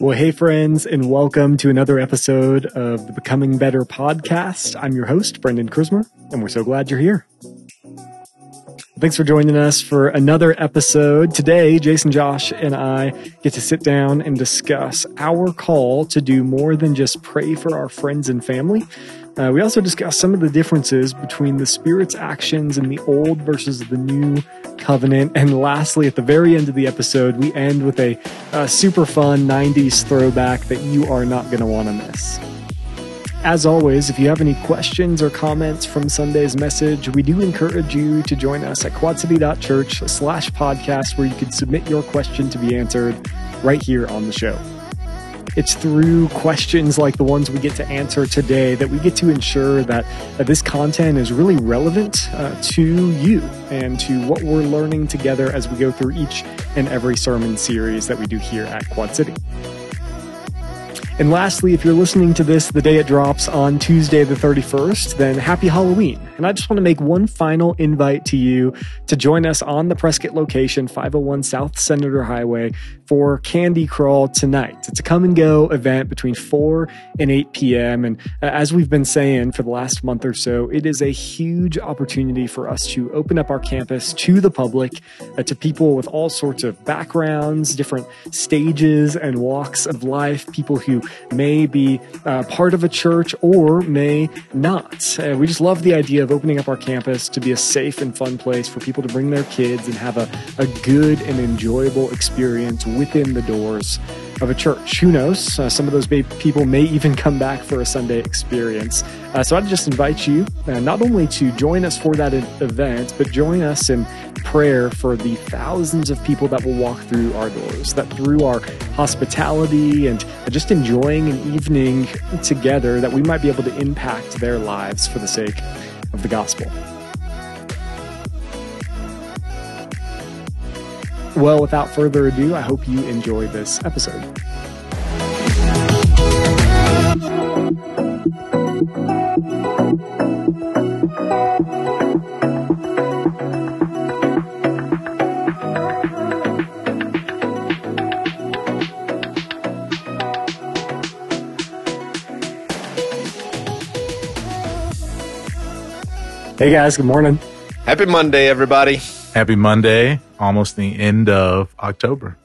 Well, hey, friends, and welcome to another episode of the Becoming Better podcast. I'm your host, Brendan Krismer, and we're so glad you're here. Thanks for joining us for another episode. Today, Jason, Josh, and I get to sit down and discuss our call to do more than just pray for our friends and family. Uh, we also discuss some of the differences between the Spirit's actions in the Old versus the New Covenant. And lastly, at the very end of the episode, we end with a, a super fun 90s throwback that you are not going to want to miss. As always, if you have any questions or comments from Sunday's message, we do encourage you to join us at quadcity.church slash podcast where you can submit your question to be answered right here on the show. It's through questions like the ones we get to answer today that we get to ensure that, that this content is really relevant uh, to you and to what we're learning together as we go through each and every sermon series that we do here at Quad City. And lastly, if you're listening to this the day it drops on Tuesday the 31st, then happy Halloween. And I just want to make one final invite to you to join us on the Prescott location, 501 South Senator Highway, for Candy Crawl tonight. It's a come and go event between 4 and 8 p.m. And uh, as we've been saying for the last month or so, it is a huge opportunity for us to open up our campus to the public, uh, to people with all sorts of backgrounds, different stages and walks of life, people who may be uh, part of a church or may not. Uh, we just love the idea of opening up our campus to be a safe and fun place for people to bring their kids and have a, a good and enjoyable experience within the doors of a church. Who knows? Uh, some of those people may even come back for a Sunday experience. Uh, so I'd just invite you uh, not only to join us for that event, but join us in prayer for the thousands of people that will walk through our doors, that through our hospitality and just enjoying an evening together, that we might be able to impact their lives for the sake of the gospel. Well, without further ado, I hope you enjoy this episode. Hey guys, good morning. Happy Monday, everybody. Happy Monday, almost the end of October.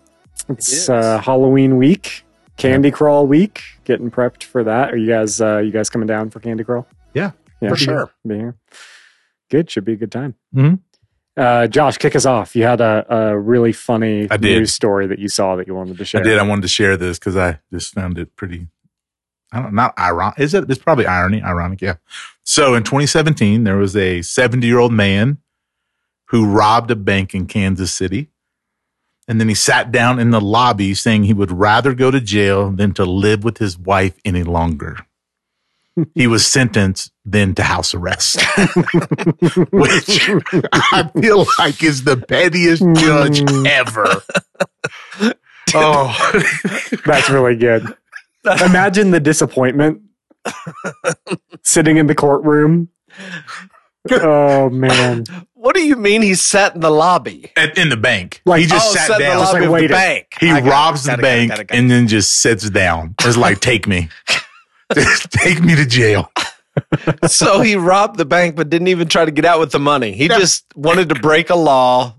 It's uh, Halloween week, Candy Crawl week. Getting prepped for that. Are you guys? Uh, you guys coming down for Candy Crawl? Yeah, yeah, for sure. Be here. Good. Should be a good time. Mhm. Uh, Josh, kick us off. You had a, a really funny I did. news story that you saw that you wanted to share. I did. I wanted to share this because I just found it pretty. I don't know, not ironic. Is it? It's probably irony. Ironic, yeah. So in 2017, there was a 70 year old man who robbed a bank in Kansas City, and then he sat down in the lobby saying he would rather go to jail than to live with his wife any longer. he was sentenced then to house arrest, which I feel like is the pettiest judge hmm. ever. Oh, That's really good. Imagine the disappointment sitting in the courtroom. Oh man! What do you mean he sat in the lobby? At, in the bank. Like- he just oh, sat sat in down. the lobby like the waiting. bank. he I got robs got the it, got it, bank got got and then just sits down. It's like, take me. Take me to jail. so he robbed the bank, but didn't even try to get out with the money. He No. just wanted to break a law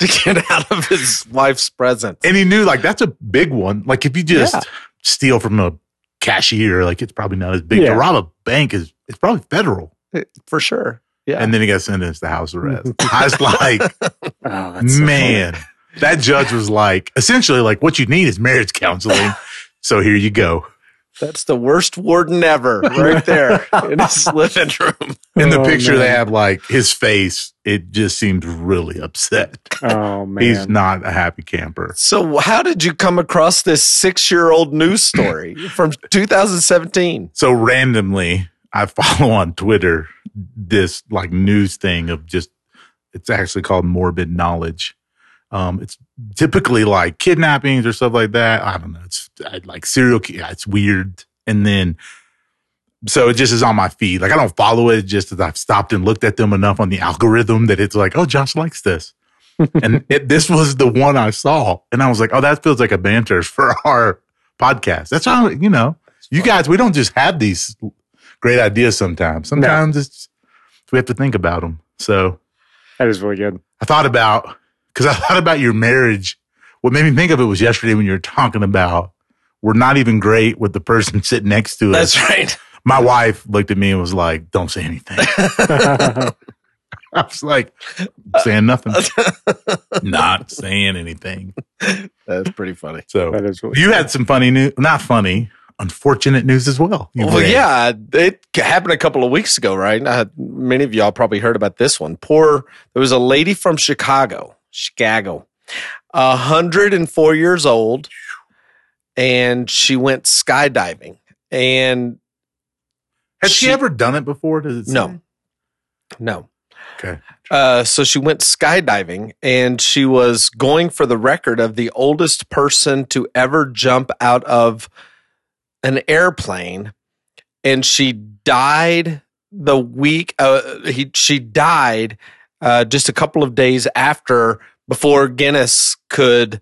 to get out of his wife's presence. And he knew like that's a big one. Like if you just Yeah. steal from a cashier, like it's probably not as big. Yeah. To rob a bank is it's probably federal. For sure. Yeah. And then he got sentenced to house arrest. I was like, Oh, that's so man, that judge was like, essentially like what you need is marriage counseling. so here you go. That's the worst warden ever, right there in his living room. In the Oh, picture, man. they have like his face. It just seems really upset. Oh man! He's not a happy camper. So, how did you come across this six year old news story from 2017? So randomly, I follow on Twitter this like news thing of just, it's actually called morbid knowledge. Um, it's typically like kidnappings or stuff like that. I don't know. It's like serial. Yeah, it's weird. And then, so it just is on my feed. Like I don't follow it just as I've stopped and looked at them enough on the algorithm that it's like, oh, Josh likes this. and it, this was the one I saw, and I was like, "Oh, that feels like a banter for our podcast." That's how you know, you guys. We don't just have these great ideas. Sometimes, sometimes it's we have to think about them. So That is really good. I thought about because I thought about your marriage. What made me think of it was yesterday when you were talking about we're not even great with the person sitting next to us. That's right. My wife looked at me and was like, "Don't say anything." I was like, saying nothing, not saying anything. That's pretty funny. So that is really you had some funny news, not funny, unfortunate news as well. Well, read. yeah, it happened a couple of weeks ago, right? Had, many of y'all probably heard about this one. Poor, there was a lady from Chicago, Chicago, 104 years old, and she went skydiving. And Has she, She- ever done it before? Does it say? No. no, Okay. Uh, so she went skydiving and she was going for the record of the oldest person to ever jump out of an airplane. And she died the week, uh, he, she died uh, just a couple of days after before Guinness could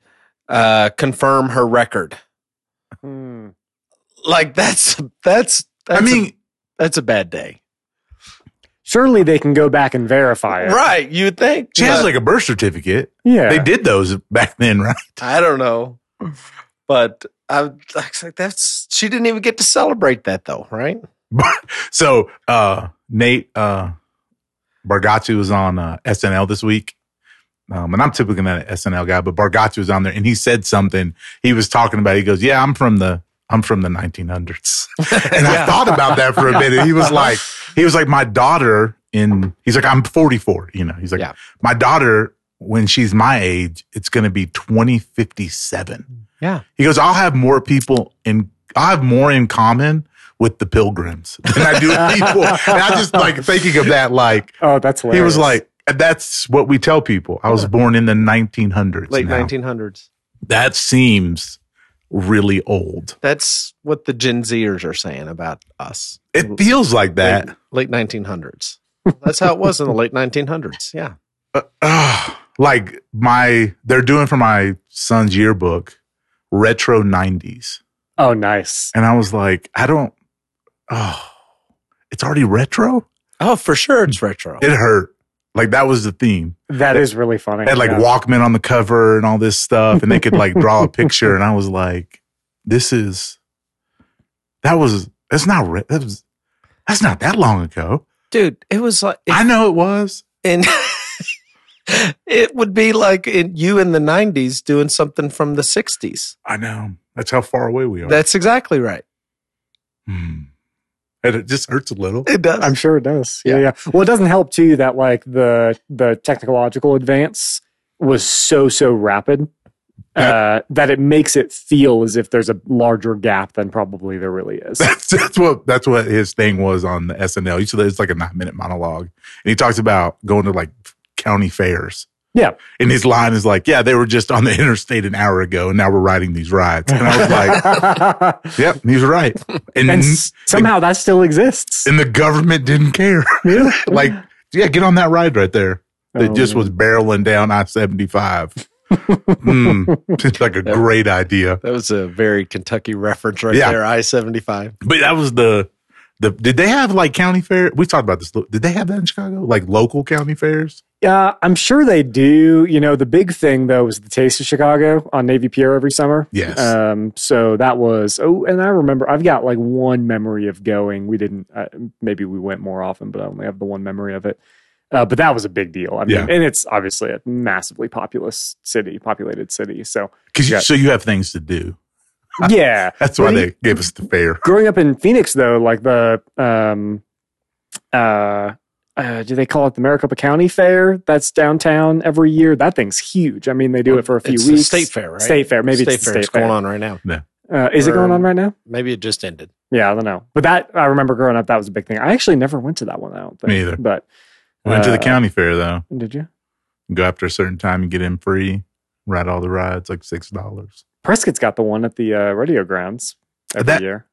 uh, confirm her record. Hmm. Like that's, that's, that's I mean, a, that's a bad day. Surely they can go back and verify it. Right. You would think. she has like a birth certificate. Yeah. They did those back then, right? I don't know, but I, I was like, that's she didn't even get to celebrate that though, right? so uh Nate uh Bargatze was on uh, SNL this week. Um, and I'm typically not an SNL guy, but Bargatze was on there and he said something. He was talking about, he goes, Yeah, I'm from the I'm from the 1900s. and I thought about that for a minute. He was like, he was like, my daughter in, he's like, I'm 44, you know, he's like, Yeah. my daughter, when she's my age, it's going to be 2057. Yeah, He goes, I'll have more people in, I'll have more in common with the pilgrims than I do with people. and I just like thinking of that, like, oh, that's he was like, that's what we tell people. I was born in the 1900s. late now. nineteen hundreds. That seems really old. That's what the Gen Zers are saying about us. It feels like that. Late, late nineteen hundreds. That's how it was in the late nineteen hundreds. Yeah. uh, like my they're doing for my son's yearbook retro 90s oh, nice. and i was like i don't oh it's already retro Oh, for sure, it's retro. it hurt like that was the theme That is really funny. it had like Yeah. walkman on the cover and all this stuff and they could like draw a picture and i was like this is that was that's not re- that was that's not that long ago Dude, it was like i know it was and it would be like in, you in the nineties doing something from the sixties. i know that's how far away we are That's exactly right. Hmm. and it just hurts a little It does. I'm sure it does. Yeah. Yeah. yeah, Well, it doesn't help too that like the the technological advance was so so rapid uh, that it makes it feel as if there's a larger gap than probably there really is. That's, that's what that's what his thing was on the SNL. He said it's like a nine minute monologue, and he talks about going to like county fairs. Yeah. And his line is like, "Yeah, they were just on the interstate an hour ago, and now we're riding these rides." And I was like, "Yep, he's right." And and s- somehow that still exists. and the government didn't care. Yeah. like, yeah, get on that ride right there. That Oh, just man. was barreling down I seventy five. mm, it's like a great idea. that was a very Kentucky reference right Yeah. there. I seventy five. But that was the the. Did they have like county fair? We talked about this. Did they have that in Chicago? Like local county fairs? Yeah, I'm sure they do. You know, the big thing though was the Taste of Chicago on Navy Pier every summer. Yes. Um, so that was oh, and I remember I've got like one memory of going. We didn't. Uh, maybe we went more often, but I only have the one memory of it. Uh, but that was a big deal. I mean, Yeah. and it's obviously a massively populous city, populated city. So Because Yeah. so you have things to do. yeah, That's why Well, they gave us the fair. growing up in Phoenix though, like the um uh uh, do they call it the Maricopa County Fair? That's downtown every year. That thing's huge. I mean, they do it for a few it's weeks. a state fair, right? State fair. Maybe state it's the fair. state It's going on right now. Uh, is it going on right now? Maybe it just ended. Yeah, I don't know. But that I remember growing up, that was a big thing. I actually never went to that one. I don't think. Me either. But Went to the Uh, county fair though. did you? Go after a certain time, and get in free. Ride all the rides, like six dollars. Prescott's got the one at the uh, rodeo grounds every That- year.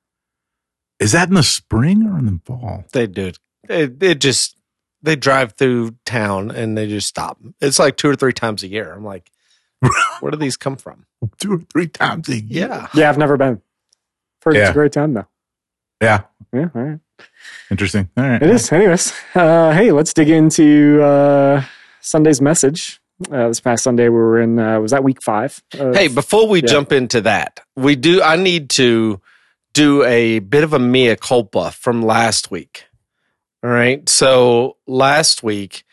Is that in the spring or in the fall? They do it. It, it just they drive through town and they just stop. It's like two or three times a year. I'm like, where do these come from? Two or three times a year. Yeah. Yeah, I've never been. Heard it's a great time though. Yeah. Yeah, all right. Interesting. All right. It is. Anyways, uh, hey, let's dig into uh, Sunday's message. Uh, this past Sunday, we were in. Uh, was that week five? of- Hey, before we Yeah. jump into that, we do. I need to do a bit of a mea culpa from last week. All right. So last week,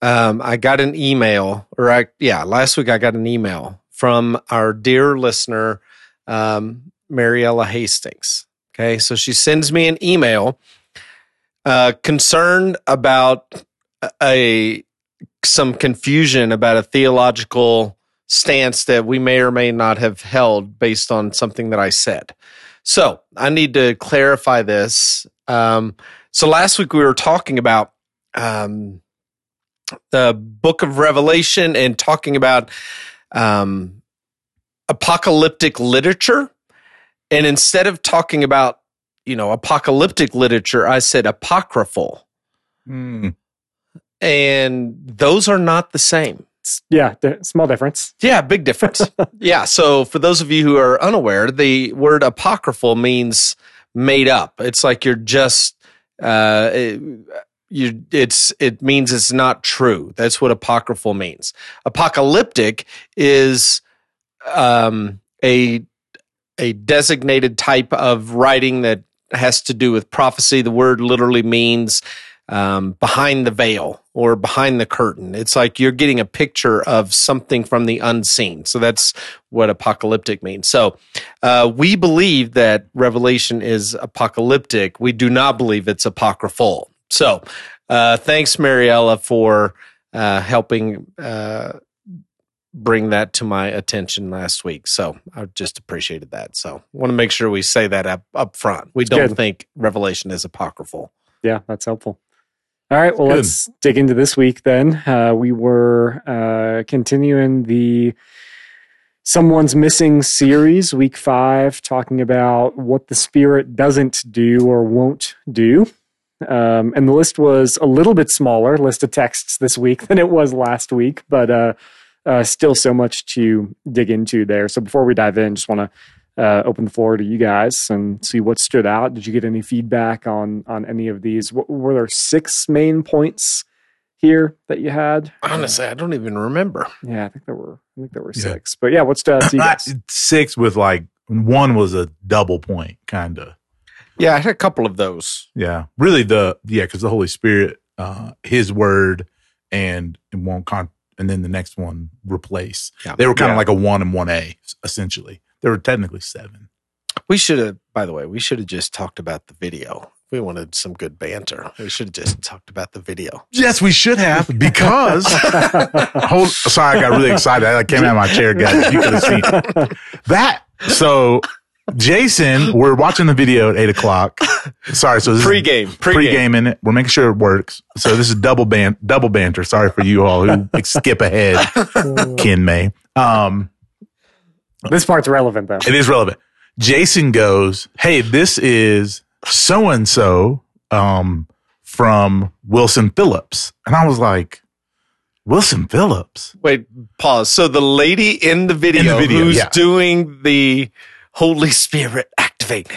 um, I got an email, or I, yeah, last week I got an email from our dear listener, um, Mariella Hastings. Okay. So she sends me an email uh, concerned about a some confusion about a theological stance that we may or may not have held based on something that I said. So I need to clarify this. Um, so last week we were talking about um, the book of Revelation and talking about um, apocalyptic literature. And instead of talking about, you know, apocalyptic literature, I said apocryphal. Mm. And those are not the same. yeah, small difference. Yeah, big difference. yeah. So for those of you who are unaware, the word apocryphal means made up. It's like you're just uh it, you it's it means it's not true. That's what apocryphal means. Apocalyptic is um a a designated type of writing that has to do with prophecy. The word literally means um, behind the veil or behind the curtain. It's like you're getting a picture of something from the unseen. So that's what apocalyptic means. So uh, we believe that Revelation is apocalyptic. We do not believe it's apocryphal. So uh, thanks, Mariella, for uh, helping uh, bring that to my attention last week. So I just appreciated that. So want to make sure we say that up, up front. We don't good. think Revelation is apocryphal. Yeah, that's helpful. All right, well, Good. let's dig into this week then. Uh, we were uh, continuing the Someone's Missing series, week five, talking about what the Spirit doesn't do or won't do. Um, and the list was a little bit smaller, list of texts this week than it was last week, but uh, uh, still so much to dig into there. So before we dive in, just want to uh, open the floor to you guys and see what stood out. Did you get any feedback on on any of these? What, were there six main points here that you had? Honestly, I don't even remember. Yeah, I think there were. I think there were Yeah. six. But yeah, what stood out to you guys? Six with like one was a double point, kind of. Yeah, I had a couple of those. Yeah, really the yeah, because the Holy Spirit, uh, His Word, and it won't con, and then the next one replace. Yeah. They were kind of Yeah. like a one and one A essentially. There were technically seven. We should have, by the way, we should have just talked about the video. We wanted some good banter. We should have just talked about the video. Yes, we should have because. hold, sorry, I got really excited. I came out of my chair, guys. You could have seen that. So, Jason, we're watching the video at eight o'clock. Sorry, so this is Pre-game, pre-game. pre-gaming it. We're making sure it works. So this is double ban double banter. Sorry for you all who skip ahead, Ken May. Um, this part's relevant though. it is relevant. Jason goes, "Hey, this is so and so um from Wilson Phillips," and I was like, "Wilson Phillips." Wait, pause. So the lady in the video, video, who's yeah. doing the Holy Spirit activate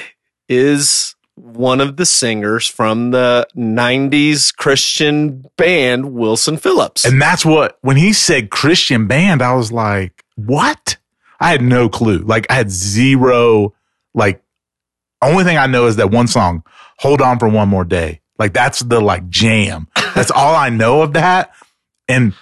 is one of the singers from the 90s Christian band Wilson Phillips. And that's what when he said Christian band, I was like, "What?" I had no clue. Like I had zero. Like only thing I know is that one song, "Hold On for One More Day." Like that's the like jam. That's all I know of that. And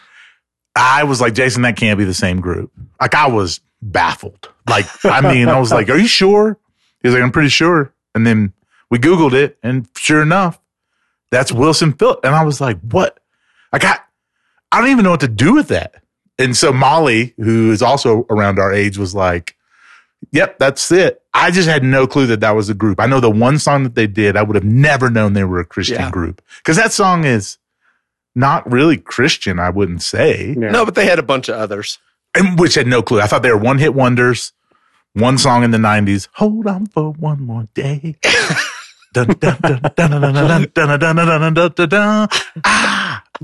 I was like, Jason, that can't be the same group. Like I was baffled. Like I mean, I was like, "Are you sure?" He was like, "I'm pretty sure." And then we Googled it, and sure enough, that's Wilson Phillips. And I was like, "What?" Like I got. I don't even know what to do with that. And so Molly, who is also around our age, was like, "Yep, that's it." I just had no clue that that was a group. I know the one song that they did, I would have never known they were a Christian Yeah. group because that song is not really Christian. I wouldn't say, Yeah. no, but they had a bunch of others. and which had no clue. I thought they were one hit wonders. One song in the '90s. Hold on for one more day.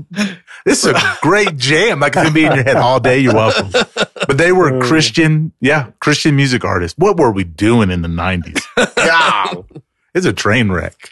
this is a great jam. That could be in your head all day. You're welcome. But they were Christian, yeah, Christian music artists. What were we doing in the 90s? God, it's a train wreck.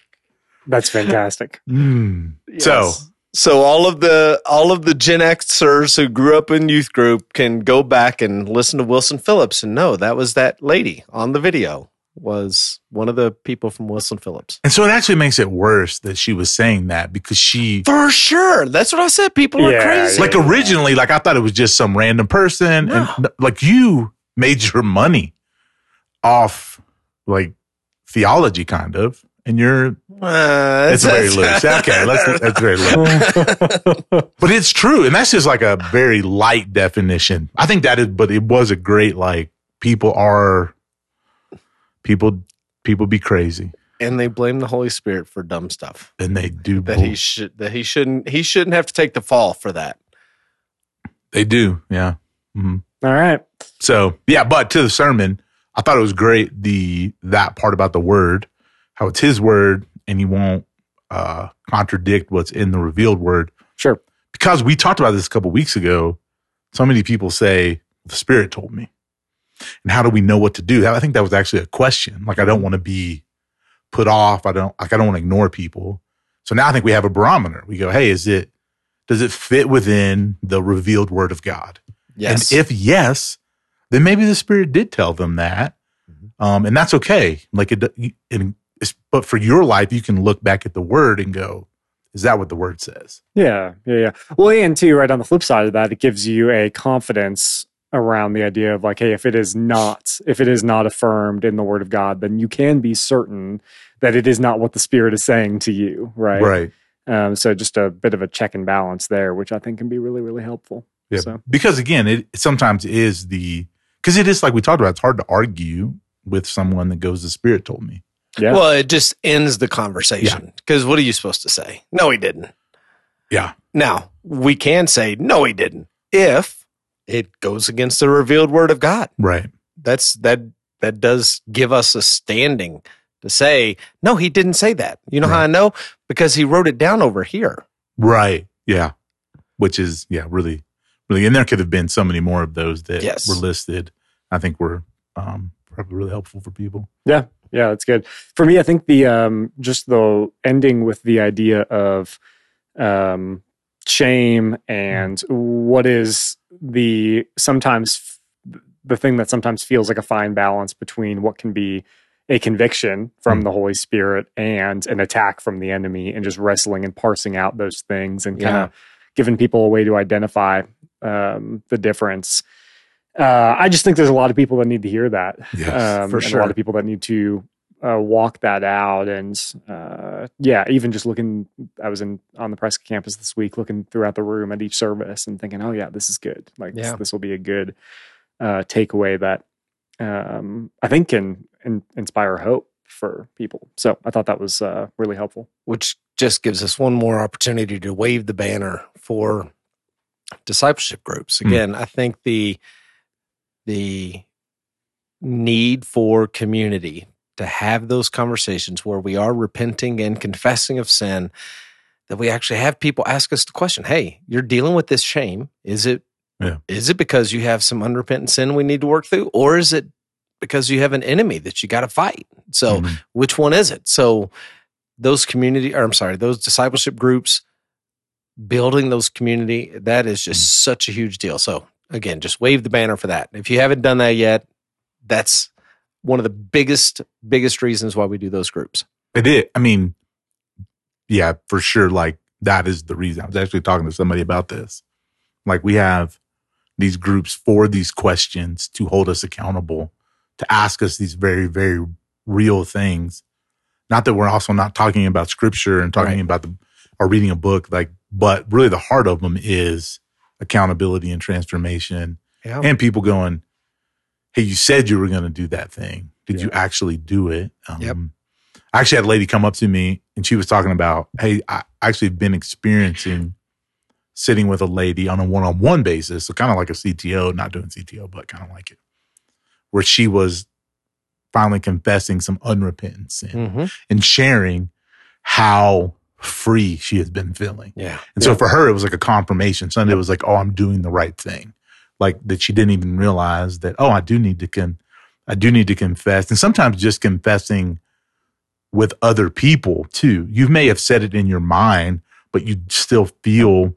That's fantastic. Mm. Yes. So, so all of the all of the Gen Xers who grew up in youth group can go back and listen to Wilson Phillips and know that was that lady on the video was one of the people from Wilson Phillips. and so it actually makes it worse that she was saying that because she For sure. That's what I said. People are Yeah, crazy. like originally, like I thought it was just some random person, and like you made your money off like theology, kind of, and you're Uh, it's very loose. Okay, let's that's very loose, but it's true, and that's just like a very light definition. I think that is, but it was a great like people are people people be crazy and they blame the Holy Spirit for dumb stuff. and they do That bull- he should that he shouldn't he shouldn't have to take the fall for that. they do yeah. hmm All right. So yeah, but to the sermon, I thought it was great the that part about the word, how it's his word, and he won't uh, contradict what's in the revealed word. Sure. Because we talked about this a couple weeks ago. So many people say the Spirit told me, and how do we know what to do? I think that was actually a question. Like I don't want to be put off. I don't like I don't want to ignore people. So now I think we have a barometer. We go, hey, is it does it fit within the revealed word of God? Yes. And if yes, then maybe the Spirit did tell them that, um, and that's okay. Like it, it's, but for your life, you can look back at the Word and go, "Is that what the Word says?" Yeah, yeah, yeah. Well, and too, right on the flip side of that, it gives you a confidence around the idea of like, hey, if it is not, if it is not affirmed in the Word of God, then you can be certain that it is not what the Spirit is saying to you, right? Right. Um, so just a bit of a check and balance there, which I think can be really, really helpful. Yeah. So Because again, it sometimes is the because it is like we talked about. It's hard to argue with someone that goes, "The Spirit told me." yeah, Well, it just ends the conversation. Because what are you supposed to say? No, he didn't. Yeah. Now, we can say, no, he didn't, if it goes against the revealed word of God. Right. That's that that does give us a standing to say, no, he didn't say that. You know how I know? Because he wrote it down over here. Right. Yeah. Which is yeah, really, really, and there could have been so many more of those that Yes. were listed. I think were um, probably really helpful for people. Yeah. Yeah, that's good. For me, I think the um just the ending with the idea of um shame and what is the sometimes the thing that sometimes feels like a fine balance between what can be a conviction from Mm. the Holy Spirit and an attack from the enemy and just wrestling and parsing out those things and kind of giving people a way to identify um, the difference. Uh, I just think there's a lot of people that need to hear that Yes, um, for and a lot of people that need to uh, walk that out. And uh, yeah, even just looking, I was in on the Prescott campus this week, looking throughout the room at each service and thinking, oh yeah, this is good. Like this, Yeah. this will be a good uh, takeaway that um, I think can in, inspire hope for people. So I thought that was uh, really helpful. which just gives us one more opportunity to wave the banner for discipleship groups. Hmm. Again, I think the the need for community to have those conversations where we are repenting and confessing of sin that we actually have people ask us the question, "Hey, you're dealing with this shame. Is it Yeah. is it because you have some unrepentant sin we need to work through or is it because you have an enemy that you got to fight?" So, Mhm. which one is it? So those community or I'm sorry, those discipleship groups building those community, that is just such a huge deal. So again, just wave the banner for that. If you haven't done that yet, that's one of the biggest biggest reasons why we do those groups. It is. I mean, yeah, for sure. Like that is the reason. I was actually talking to somebody about this. Like we have these groups for these questions to hold us accountable, to ask us these very, very real things. Not that we're also not talking about scripture and talking Right. about the or reading a book, like, but really the heart of them is accountability and transformation Yeah. and people going, "Hey, you said you were going to do that thing. Did Yeah. you actually do it?" Um, Yep. I actually had a lady come up to me and she was talking about, "Hey, I actually been experiencing sitting with a lady on a one-on-one basis, so kind of like a CTO, not doing CTO, but kind of like it, where she was finally confessing some unrepentant sin Mhm. and sharing how free she has been feeling. Yeah. And so for her, it was like a confirmation. Sunday was like, oh, I'm doing the right thing. Like that she didn't even realize that, oh, I do need to con I do need to confess. And sometimes just confessing with other people too. You may have said it in your mind, but you still feel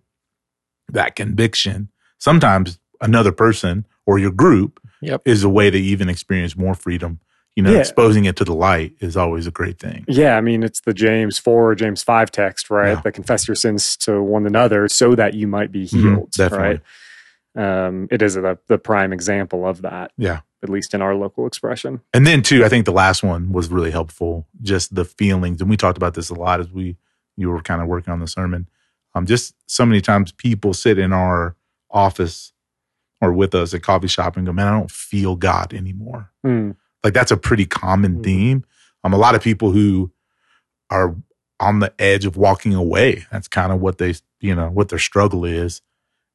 that conviction. Sometimes another person or your group Yep. is a way to even experience more freedom. You know, Yeah. exposing it to the light is always a great thing. Yeah, I mean, it's the James 4, James 5 text, right? Yeah. That confess your sins to one another so that you might be healed, mm-hmm. definitely. right? Um, it is the, the prime example of that, Yeah. at least in our local expression. And then too, I think the last one was really helpful. Just the feelings, and we talked about this a lot as we you were kind of working on the sermon. Um, just so many times people sit in our office or with us at coffee shop and go, "Man, I don't feel God anymore." Hmm. Like that's a pretty common Mhm. theme. Um, a lot of people who are on the edge of walking away. That's kind of what they, you know, what their struggle is.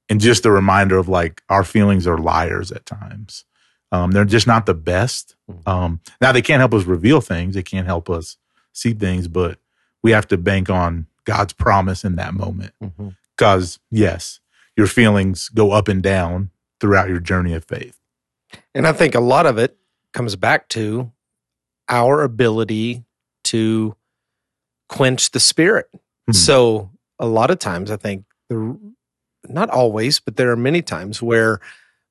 And just a reminder of like our feelings are liars at times. Um, they're just not the best. Mhm. Um, now they can't help us reveal things. They can't help us see things, but we have to bank on God's promise in that moment. Because yes, your feelings go up and down throughout your journey of faith. And I think a lot of it comes back to our ability to quench the spirit. Hmm. So a lot of times I think the not always, but there are many times where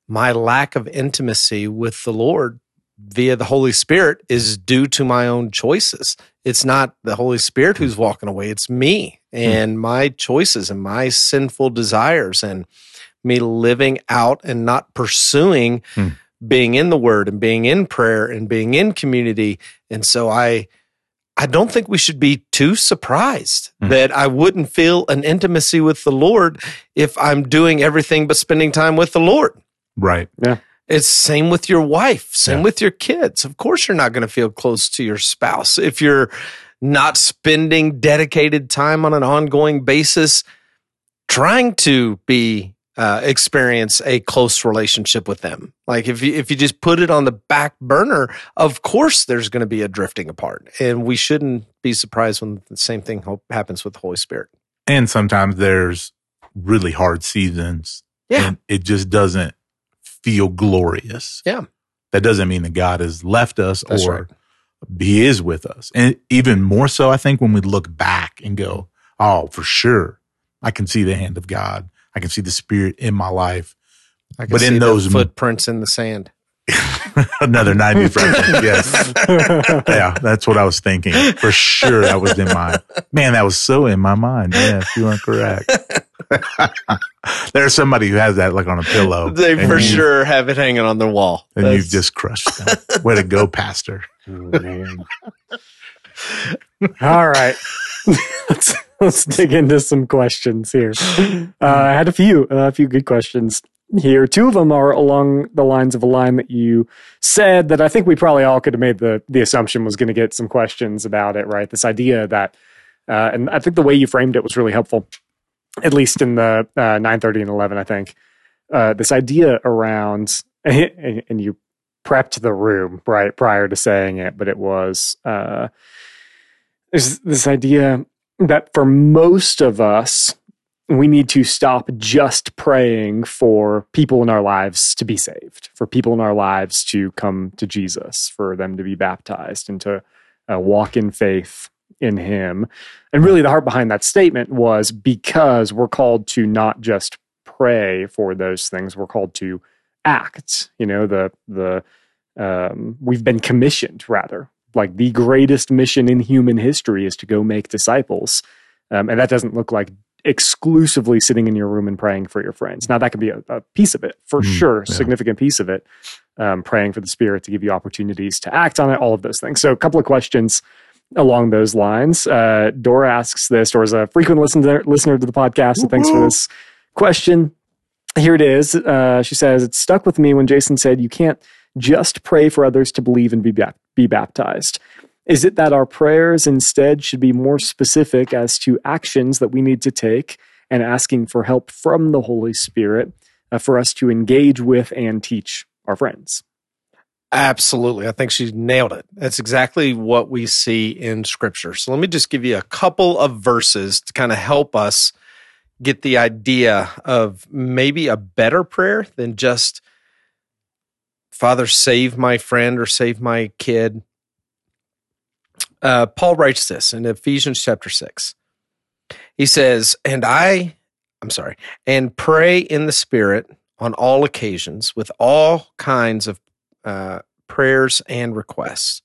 my lack of intimacy with the Lord via the Holy Spirit is due to my own choices. It's not the Holy Spirit who's walking away, it's me and my choices and my sinful desires and me living out and not pursuing Hmm. being in the word and being in prayer and being in community. And so I I don't think we should be too surprised Hmm. that I wouldn't feel an intimacy with the Lord if I'm doing everything but spending time with the Lord. Right. Yeah. It's same with your wife, same Yeah. with your kids. Of course, you're not going to feel close to your spouse if you're not spending dedicated time on an ongoing basis trying to be uh, experience a close relationship with them. Like if you if you just put it on the back burner, of course there's going to be a drifting apart, and we shouldn't be surprised when the same thing happens with the Holy Spirit. And sometimes there's really hard seasons. Yeah. And it just doesn't feel glorious. Yeah. That doesn't mean that God has left us That's or right. he is with us. And even more so, I think when we look back and go, oh, for sure, I can see the hand of God. I can see the spirit in my life. I can But in see the those- footprints in the sand. Another 90s reference. Yes. Yeah, that's what I was thinking. For sure, that was in my man. That was so in my mind. Yes, you are correct. There's somebody who has that like on a pillow. They for you- sure have it hanging on their wall. And That's- you've just crushed them. Way to go, Pastor. Oh. All right. let's, let's dig into some questions here. Uh, I had a few, uh, a few good questions here. Two of them are along the lines of a line that you said that I think we probably all could have made the, the assumption was going to get some questions about it, right? This idea that, uh, and I think the way you framed it was really helpful, at least in the uh, 930 and 11, I think. Uh, this idea around, and, and you prepped the room right prior to saying it, but it was uh, there's this idea that for most of us, we need to stop just praying for people in our lives to be saved, for people in our lives to come to Jesus, for them to be baptized and to uh, walk in faith in Him. And really, the heart behind that statement was because we're called to not just pray for those things, we're called to act. You know, the the um, we've been commissioned rather like the greatest mission in human history is to go make disciples, um, and that doesn't look like exclusively sitting in your room and praying for your friends. Now that can be a, a piece of it for Mm, sure, yeah. significant piece of it. Um, praying for the Spirit to give you opportunities to act on it, all of those things. So, a couple of questions along those lines. Uh, Dora asks this. Dora's a frequent listener listener to the podcast, so thanks for this question. Here it is. Uh, she says, It stuck with me when Jason said, You can't just pray for others to believe and be, be baptized. Is it that our prayers instead should be more specific as to actions that we need to take and asking for help from the Holy Spirit uh, for us to engage with and teach our friends? Absolutely. I think she nailed it. That's exactly what we see in scripture. So let me just give you a couple of verses to kind of help us get the idea of maybe a better prayer than just Father, save my friend or save my kid. Uh, Paul writes this in Ephesians chapter 6. He says, And I, I'm sorry, and pray in the Spirit on all occasions with all kinds of uh, prayers and requests.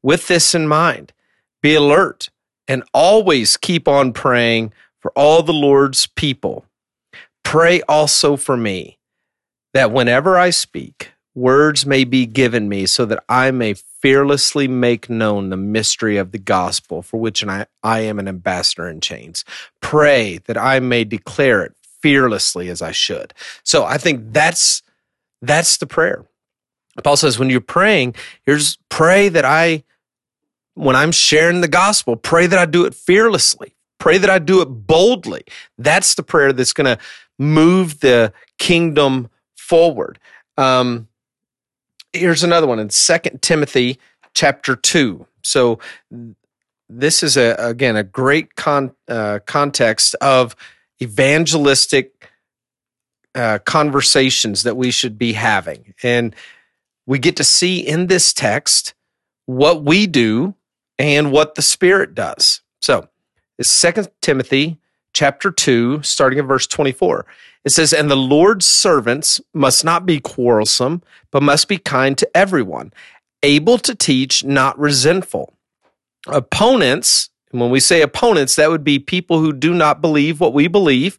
With this in mind, be alert and always keep on praying for all the Lord's people. Pray also for me that whenever I speak, words may be given me so that I may fearlessly make known the mystery of the gospel for which I, I am an ambassador in chains. Pray that I may declare it fearlessly as I should. So I think that's that's the prayer. Paul says when you're praying, here's pray that I when I'm sharing the gospel, pray that I do it fearlessly. Pray that I do it boldly. That's the prayer that's going to move the kingdom forward. Um, here's another one in Second Timothy chapter 2. So this is a again a great con, uh, context of evangelistic uh, conversations that we should be having, and we get to see in this text what we do and what the Spirit does. So it's Second Timothy chapter 2, starting in verse 24. It says, And the Lord's servants must not be quarrelsome, but must be kind to everyone, able to teach, not resentful. Opponents, when we say opponents, that would be people who do not believe what we believe.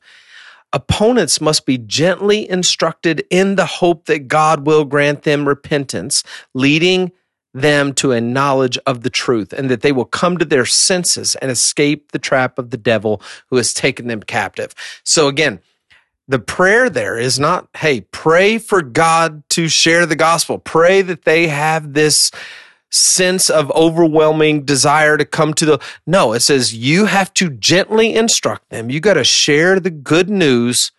Opponents must be gently instructed in the hope that God will grant them repentance, leading them to a knowledge of the truth and that they will come to their senses and escape the trap of the devil who has taken them captive. So again, the prayer there is not, hey, pray for God to share the gospel. Pray that they have this sense of overwhelming desire to come to the. No, it says you have to gently instruct them. You got to share the good news.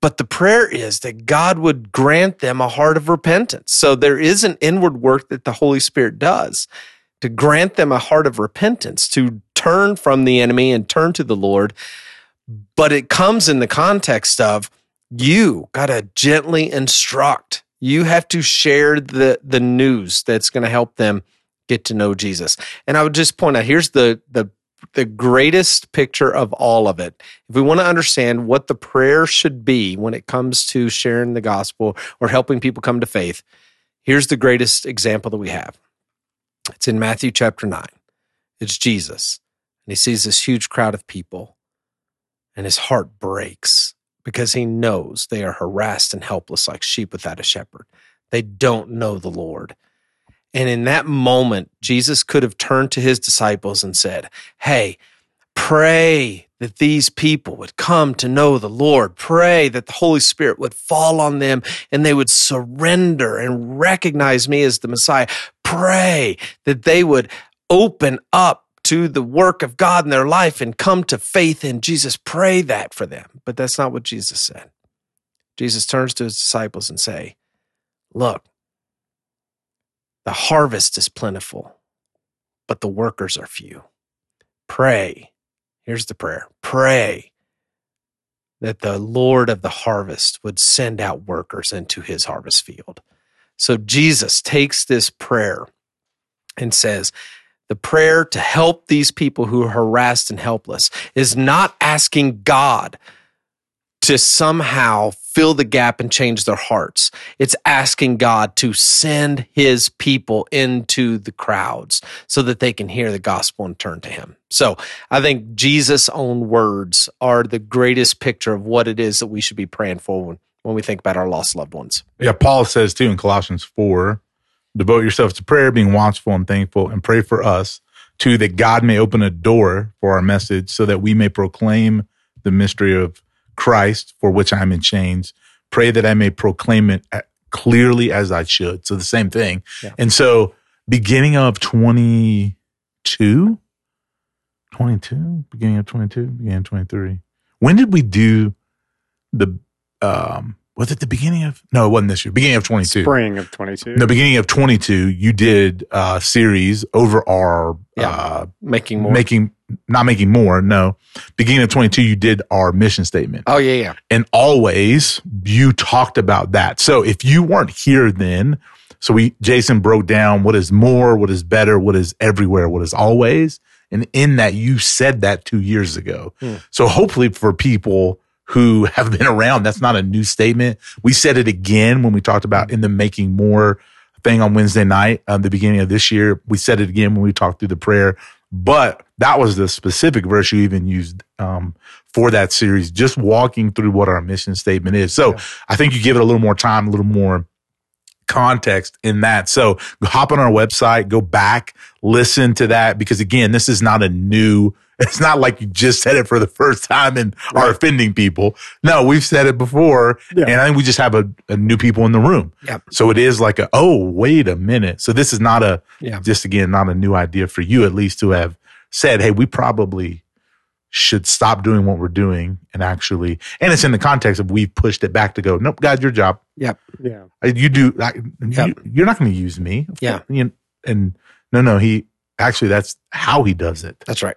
But the prayer is that God would grant them a heart of repentance. So there is an inward work that the Holy Spirit does to grant them a heart of repentance, to turn from the enemy and turn to the Lord but it comes in the context of you got to gently instruct. You have to share the the news that's going to help them get to know Jesus. And I would just point out here's the the the greatest picture of all of it. If we want to understand what the prayer should be when it comes to sharing the gospel or helping people come to faith, here's the greatest example that we have. It's in Matthew chapter 9. It's Jesus. And he sees this huge crowd of people and his heart breaks because he knows they are harassed and helpless like sheep without a shepherd. They don't know the Lord. And in that moment, Jesus could have turned to his disciples and said, Hey, pray that these people would come to know the Lord. Pray that the Holy Spirit would fall on them and they would surrender and recognize me as the Messiah. Pray that they would open up to the work of God in their life and come to faith in Jesus. Pray that for them. But that's not what Jesus said. Jesus turns to his disciples and say, "Look, the harvest is plentiful, but the workers are few. Pray. Here's the prayer. Pray that the Lord of the harvest would send out workers into his harvest field." So Jesus takes this prayer and says, the prayer to help these people who are harassed and helpless is not asking God to somehow fill the gap and change their hearts. It's asking God to send his people into the crowds so that they can hear the gospel and turn to him. So I think Jesus' own words are the greatest picture of what it is that we should be praying for when, when we think about our lost loved ones. Yeah, Paul says too in Colossians 4 Devote yourselves to prayer, being watchful and thankful, and pray for us, too, that God may open a door for our message so that we may proclaim the mystery of Christ, for which I'm in chains. Pray that I may proclaim it clearly as I should. So the same thing. Yeah. And so, beginning of 22, 22, beginning of 22, beginning of 23. When did we do the, um, was it the beginning of no, it wasn't this year. Beginning of twenty two. Spring of 22. The beginning of twenty two, you did a series over our Yeah. uh Making more. making not making more, no. Beginning of twenty two, you did our mission statement. oh yeah, yeah. and always you talked about that. So if you weren't here then, so we Jason broke down what is more, what is better, what is everywhere, what is always. And in that you said that two years ago. Hmm. So hopefully for people who have been around, that's not a new statement. We said it again when we talked about in the making more thing on Wednesday night, um, the beginning of this year. We said it again when we talked through the prayer, but that was the specific verse you even used, um, for that series, just walking through what our mission statement is. So Yeah. I think you give it a little more time, a little more context in that. So hop on our website, go back, listen to that because again, this is not a new, it's not like you just said it for the first time and are offending people. No, we've said it before Yeah. and I think we just have a, a new people in the room. Yep. So it is like a, oh, wait a minute. So this is not a, Yeah. just again, not a new idea for you at least to have said, Hey, we probably should stop doing what we're doing and actually, and it's in the context of we've pushed it back to go, nope, guys, your job. Yeah. Uh, You do. I, Yep. you, you're not going to use me. Yeah. course. You- and no, no. He actually that's how he does it. That's right.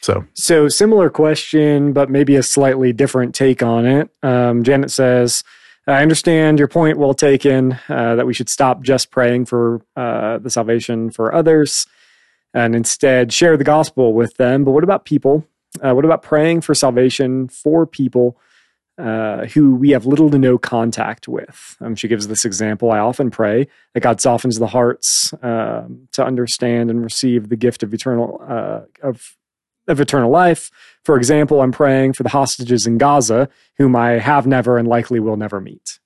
So So similar question, but maybe a slightly different take on it. Um, Janet says, "I understand your point, well taken, uh, that we should stop just praying for uh, the salvation for others, and instead share the gospel with them. But what about people? Uh, what about praying for salvation for people?" Uh, who we have little to no contact with. Um, she gives this example. I often pray that God softens the hearts um, to understand and receive the gift of eternal uh, of of eternal life. For example, I'm praying for the hostages in Gaza, whom I have never and likely will never meet.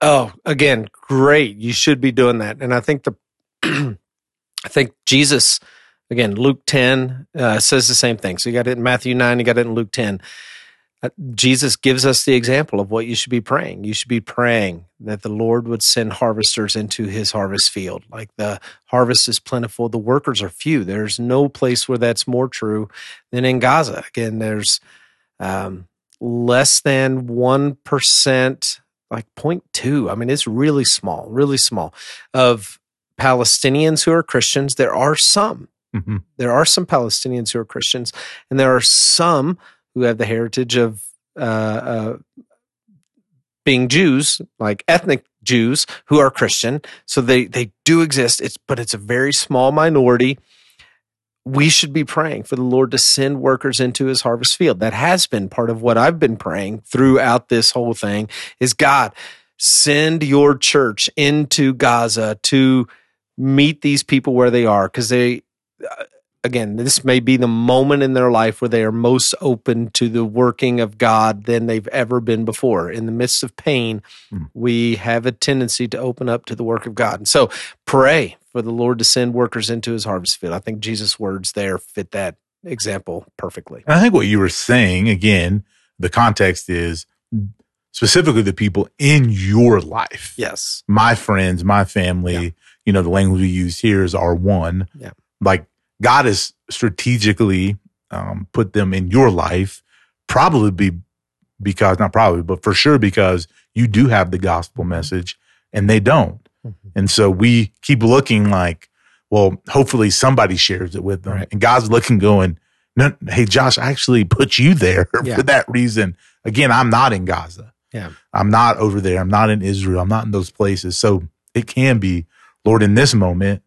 Oh, again, great. You should be doing that. And I think the, I think Jesus, again, Luke 10 uh, says the same thing. So you got it in Matthew 9, you got it in Luke 10. Uh, Jesus gives us the example of what you should be praying. You should be praying that the Lord would send harvesters into his harvest field. Like the harvest is plentiful, the workers are few. There's no place where that's more true than in Gaza. Again, there's um, less than 1%, like 0.2. I mean, it's really small, really small of Palestinians who are Christians. There are some. mhm. There are some Palestinians who are Christians, and there are some who have the heritage of uh, uh, being Jews, like ethnic Jews who are Christian. So they they do exist. It's but it's a very small minority. We should be praying for the Lord to send workers into His harvest field. That has been part of what I've been praying throughout this whole thing. Is God send your church into Gaza to meet these people where they are because they uh, again this may be the moment in their life where they are most open to the working of god than they've ever been before in the midst of pain Hmm. we have a tendency to open up to the work of god and so pray for the lord to send workers into his harvest field i think jesus words there fit that example perfectly I think what you were saying again, the context is specifically the people in your life. yes My friends, my family. Yeah. You know, the language we use here is our one. Yeah. Like God has strategically um, put them in your life, probably be because not probably, but for sure because you do have the gospel message and they don't. And so we keep looking like, well, hopefully somebody shares it with them. Right. And God's looking, going, no, hey, Josh, I actually put you there Yeah. for that reason. Again, I'm not in Gaza. Yeah. I'm not over there. I'm not in Israel. I'm not in those places. So it can be, Lord, in this moment,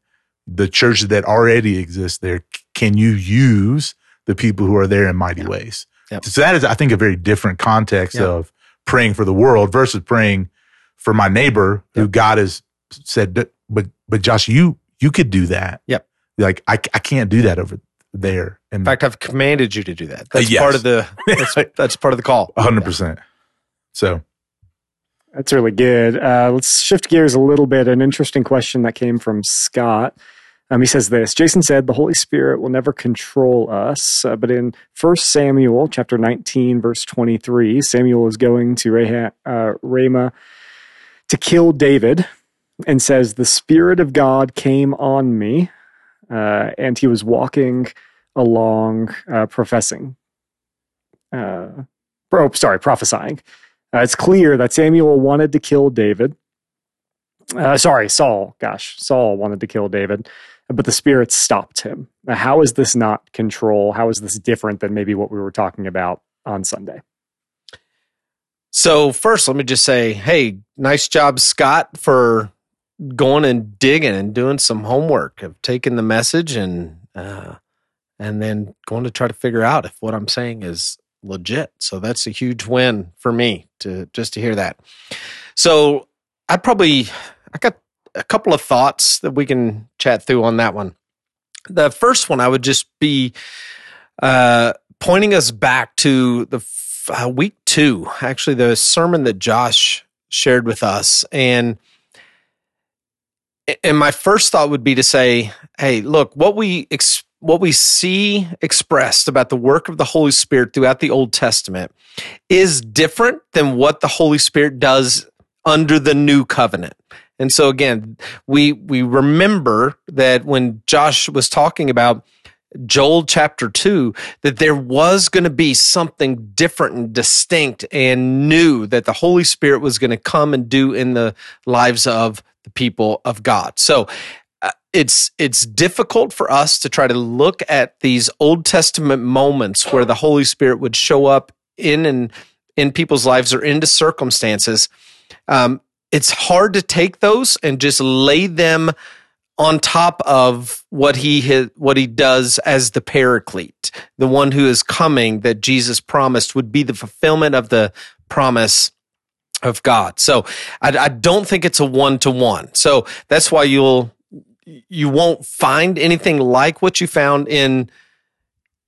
the church that already exists there, can you use the people who are there in mighty Yeah. ways? Yep. So that is, I think, a very different context Yep. of praying for the world versus praying for my neighbor who God has said, but, but Josh, you, you could do that. Yep. Like I, I can't do that over there. And in fact i've commanded you to do that that's Uh, yes. part of the that's, that's part of the call a hundred percent. So That's really good. Uh, let's shift gears a little bit. An interesting question that came from Scott. Um, he says this Jason said, The Holy Spirit will never control us. Uh, but in 1 Samuel chapter 19, verse 23, Samuel is going to Rah- uh, Ramah to kill David and says, The Spirit of God came on me, uh, and he was walking along uh, professing. Uh, oh, sorry, prophesying. Uh, it's clear that Samuel wanted to kill David. Uh, sorry, Saul. Gosh, Saul wanted to kill David, but the Spirit stopped him. Now, how is this not control? How is this different than maybe what we were talking about on Sunday? So, first, let me just say, hey, nice job, Scott, for going and digging and doing some homework of taking the message and uh, and then going to try to figure out if what I'm saying is legit. So that's a huge win for me to just to hear that. So I probably I got a couple of thoughts that we can chat through on that one. The first one I would just be uh, pointing us back to the uh, week two, actually the sermon that Josh shared with us, and and my first thought would be to say, hey, look, what we ex- what we see expressed about the work of the Holy Spirit throughout the Old Testament is different than what the Holy Spirit does under the new covenant. And so again, we we remember that when Josh was talking about Joel chapter 2 that there was going to be something different and distinct and new that the Holy Spirit was going to come and do in the lives of the people of God. So uh, it's it's difficult for us to try to look at these Old Testament moments where the Holy Spirit would show up in and in people's lives or into circumstances. Um, it's hard to take those and just lay them on top of what he what he does as the paraclete, the one who is coming that Jesus promised would be the fulfillment of the promise of God. So I, I don't think it's a one to one. So that's why you'll you won't find anything like what you found in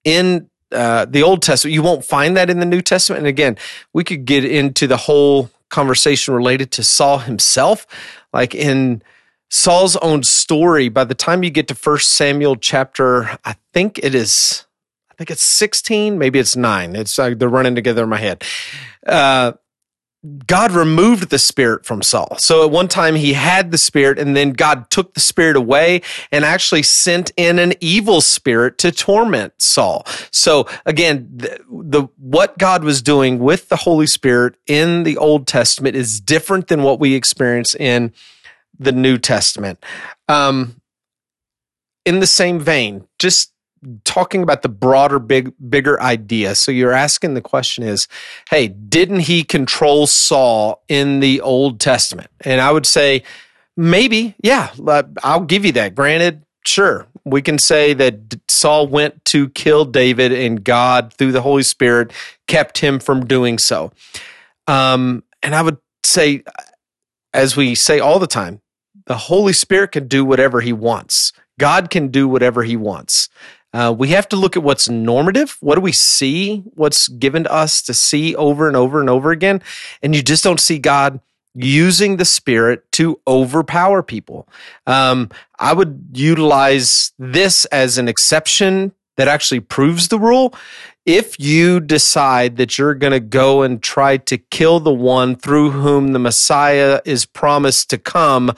in uh, the Old Testament. You won't find that in the New Testament. And again, we could get into the whole conversation related to Saul himself, like in Saul's own story, by the time you get to First Samuel chapter, I think it is, I think it's 16, maybe it's nine. It's like they're running together in my head. Uh, God removed the spirit from Saul. So at one time he had the spirit and then God took the spirit away and actually sent in an evil spirit to torment Saul. So again, the, the, what God was doing with the Holy Spirit in the Old Testament is different than what we experience in the New Testament. Um, in the same vein, just talking about the broader, big, bigger idea. So you're asking the question is, hey, didn't he control Saul in the Old Testament? And I would say, maybe, yeah, I'll give you that. Granted, sure, we can say that Saul went to kill David and God, through the Holy Spirit, kept him from doing so. Um, and I would say, as we say all the time, the Holy Spirit can do whatever he wants. God can do whatever he wants. Uh, we have to look at what's normative. What do we see? What's given to us to see over and over and over again? And you just don't see God using the Spirit to overpower people. Um, I would utilize this as an exception that actually proves the rule. If you decide that you're going to go and try to kill the one through whom the Messiah is promised to come,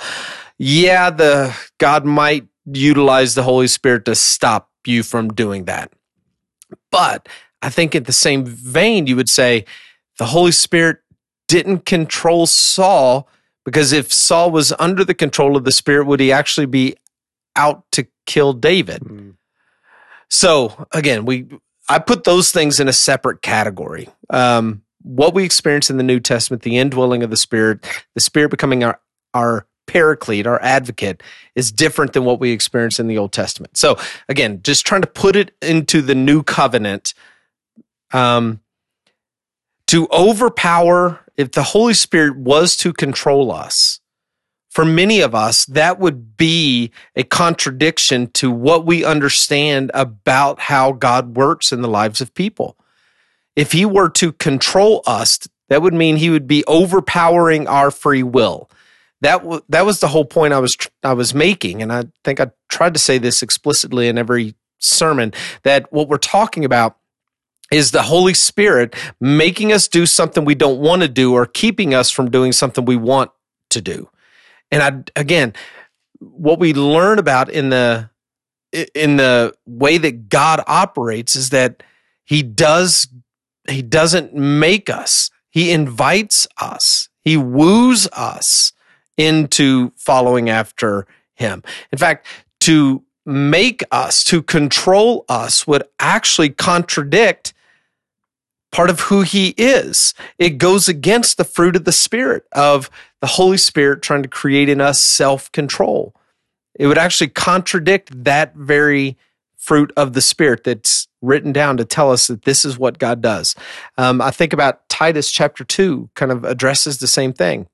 yeah, the God might utilize the Holy Spirit to stop you from doing that. But I think in the same vein, you would say the Holy Spirit didn't control Saul because if Saul was under the control of the Spirit, would he actually be out to kill David? Mm. So again, we I put those things in a separate category. Um, what we experience in the New Testament, the indwelling of the Spirit, the Spirit becoming our our paraclete, our advocate, is different than what we experience in the Old Testament. So again, just trying to put it into the new covenant. Um, to overpower, if the Holy Spirit was to control us, for many of us, that would be a contradiction to what we understand about how God works in the lives of people. If he were to control us, that would mean he would be overpowering our free will that w- that was the whole point I was tr- I was making, and I think I tried to say this explicitly in every sermon that what we're talking about is the Holy Spirit making us do something we don't want to do or keeping us from doing something we want to do. And I again, what we learn about in the in the way that God operates is that he does he doesn't make us. He invites us, he woos us into following after him. In fact, to make us, to control us, would actually contradict part of who he is. It goes against the fruit of the Spirit, of the Holy Spirit trying to create in us self control. It would actually contradict that very fruit of the Spirit that's written down to tell us that this is what God does. Um, I think about Titus chapter 2 kind of addresses the same thing.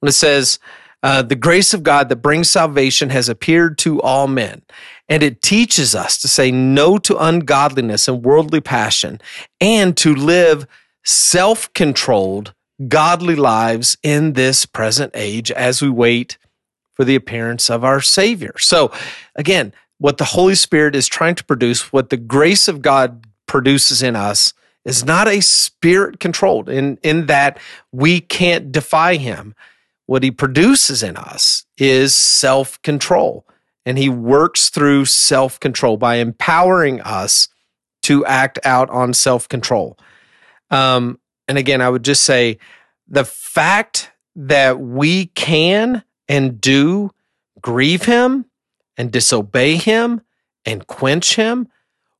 When it says, uh, the grace of God that brings salvation has appeared to all men, and it teaches us to say no to ungodliness and worldly passion and to live self controlled, godly lives in this present age as we wait for the appearance of our Savior. So, again, what the Holy Spirit is trying to produce, what the grace of God produces in us, is not a spirit controlled in, in that we can't defy Him. What He produces in us is self control. And He works through self control by empowering us to act out on self control. Um, and again, I would just say the fact that we can and do grieve Him and disobey him and quench him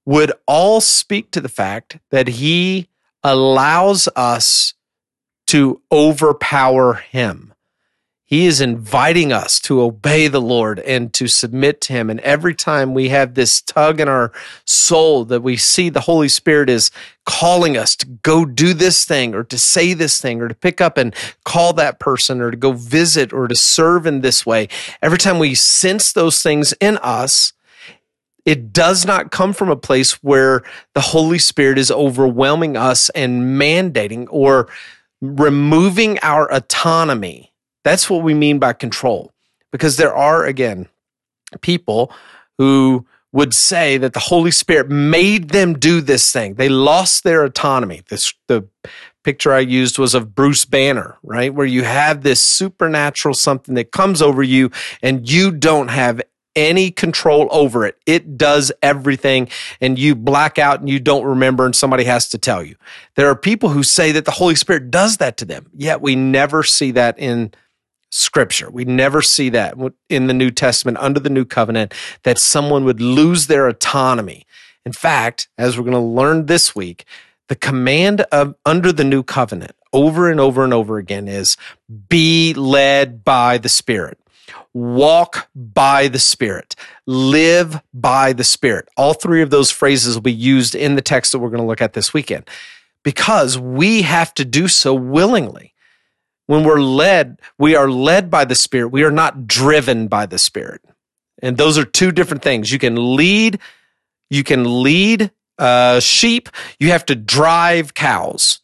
would all speak to the fact that he allows us to overpower him. He is inviting us to obey the Lord and to submit to Him. And every time we have this tug in our soul that we see the Holy Spirit is calling us to go do this thing or to say this thing or to pick up and call that person or to go visit or to serve in this way, every time we sense those things in us, it does not come from a place where the Holy Spirit is overwhelming us and mandating or removing our autonomy that's what we mean by control. Because there are, again, people who would say that the Holy Spirit made them do this thing. They lost their autonomy. This, the picture I used was of Bruce Banner, right? Where you have this supernatural something that comes over you and you don't have any control over it. It does everything and you black out and you don't remember and somebody has to tell you. There are people who say that the Holy Spirit does that to them, yet we never see that in scripture. We never see that in the New Testament under the new covenant that someone would lose their autonomy. In fact, as we're going to learn this week, the command of under the new covenant over and over and over again is be led by the Spirit. Walk by the Spirit. Live by the Spirit. All three of those phrases will be used in the text that we're going to look at this weekend because we have to do so willingly when we're led, we are led by the Spirit. We are not driven by the Spirit. And those are two different things. You can lead, you can lead uh, sheep. You have to drive cows.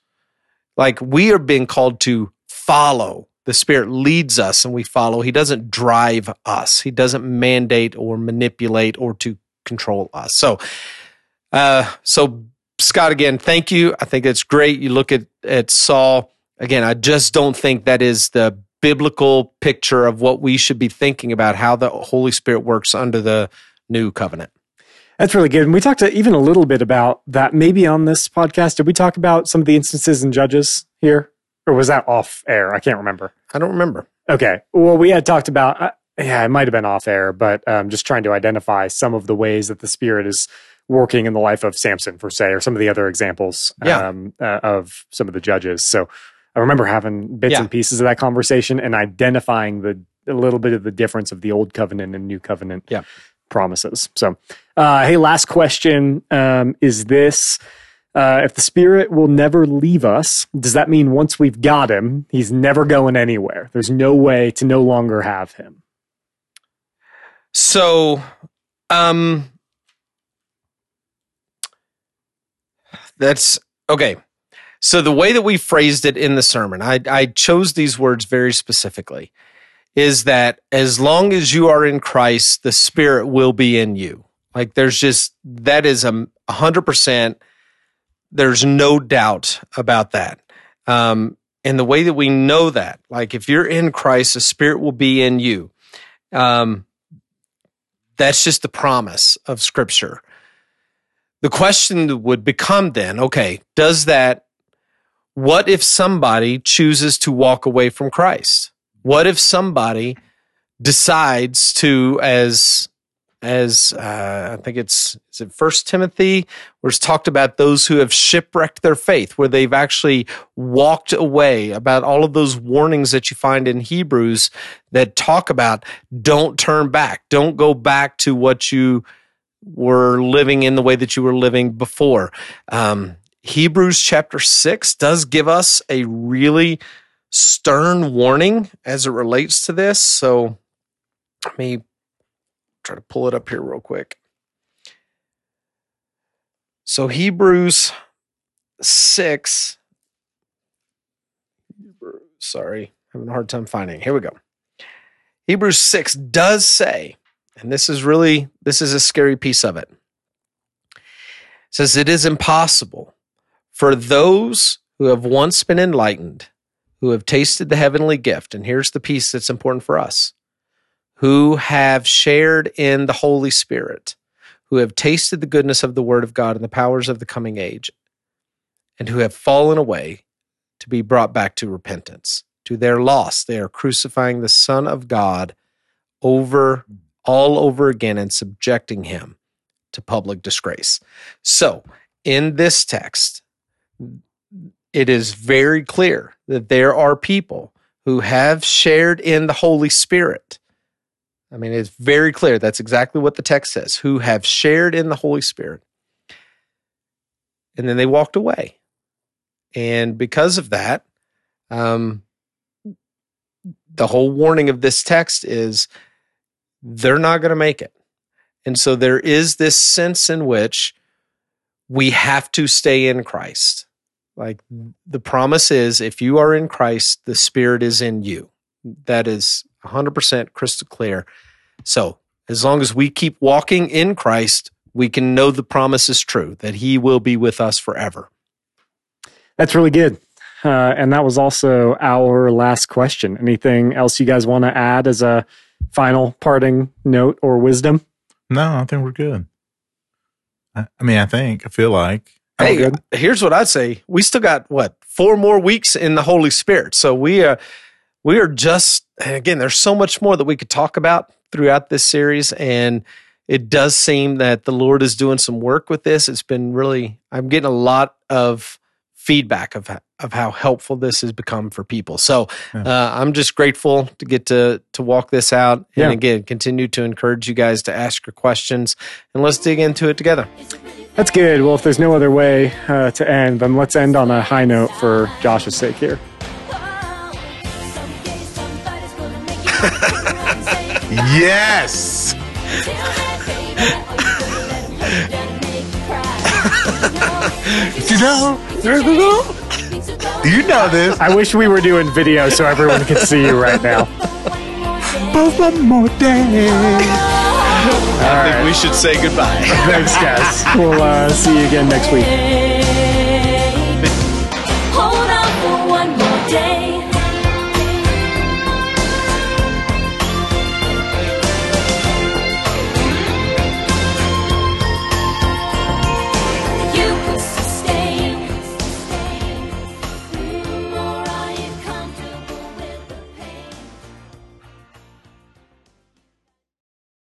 Like we are being called to follow. The Spirit leads us and we follow. He doesn't drive us. He doesn't mandate or manipulate or to control us. So, uh, so Scott, again, thank you. I think it's great. You look at, at Saul again, I just don't think that is the biblical picture of what we should be thinking about how the Holy Spirit works under the new covenant. That's really good. And we talked even a little bit about that maybe on this podcast. Did we talk about some of the instances in Judges here? Or was that off air? I can't remember. I don't remember. Okay. Well, we had talked about, uh, yeah, it might have been off air, but um, just trying to identify some of the ways that the Spirit is working in the life of Samson, for say, or some of the other examples yeah. um, uh, of some of the judges. So I remember having bits yeah. and pieces of that conversation and identifying the a little bit of the difference of the old covenant and new covenant yeah. promises. So, uh, hey, last question um, is this. Uh, if the spirit will never leave us, does that mean once we've got him, he's never going anywhere? There's no way to no longer have him. So, um, that's okay. So the way that we phrased it in the sermon, I, I chose these words very specifically, is that as long as you are in Christ, the Spirit will be in you. Like there's just that is a hundred percent. There's no doubt about that. Um, and the way that we know that, like if you're in Christ, the Spirit will be in you. Um, that's just the promise of Scripture. The question would become then, okay, does that what if somebody chooses to walk away from Christ? What if somebody decides to, as as uh, I think it's is it First Timothy, where it's talked about those who have shipwrecked their faith, where they've actually walked away. About all of those warnings that you find in Hebrews that talk about don't turn back, don't go back to what you were living in the way that you were living before. Um, Hebrews chapter six does give us a really stern warning as it relates to this. So let me try to pull it up here real quick. So Hebrews 6 sorry, having a hard time finding. Here we go. Hebrews 6 does say, and this is really this is a scary piece of it. it says it is impossible for those who have once been enlightened, who have tasted the heavenly gift, and here's the piece that's important for us who have shared in the Holy Spirit, who have tasted the goodness of the Word of God and the powers of the coming age, and who have fallen away to be brought back to repentance. To their loss, they are crucifying the Son of God over all over again and subjecting him to public disgrace. So, in this text, it is very clear that there are people who have shared in the Holy Spirit I mean, it's very clear. That's exactly what the text says who have shared in the Holy Spirit. And then they walked away. And because of that, um, the whole warning of this text is they're not going to make it. And so there is this sense in which we have to stay in Christ. Like the promise is if you are in Christ, the Spirit is in you. That is 100% crystal clear. So, as long as we keep walking in Christ, we can know the promise is true that he will be with us forever. That's really good. Uh, and that was also our last question. Anything else you guys want to add as a final parting note or wisdom? No, I think we're good. I, I mean, I think, I feel like. Hey, good. here's what I'd say. We still got what, four more weeks in the Holy Spirit. So we are, we are just, again, there's so much more that we could talk about throughout this series. And it does seem that the Lord is doing some work with this. It's been really, I'm getting a lot of feedback of of how helpful this has become for people. So yeah. uh, I'm just grateful to get to to walk this out, and yeah. again, continue to encourage you guys to ask your questions, and let's dig into it together. That's good. Well, if there's no other way uh, to end, then let's end on a high note for Josh's sake here. Yes. you know, you know this. I wish we were doing video so everyone could see you right now. But one more day. I think we should say goodbye. Thanks, guys. We'll uh, see you again next week.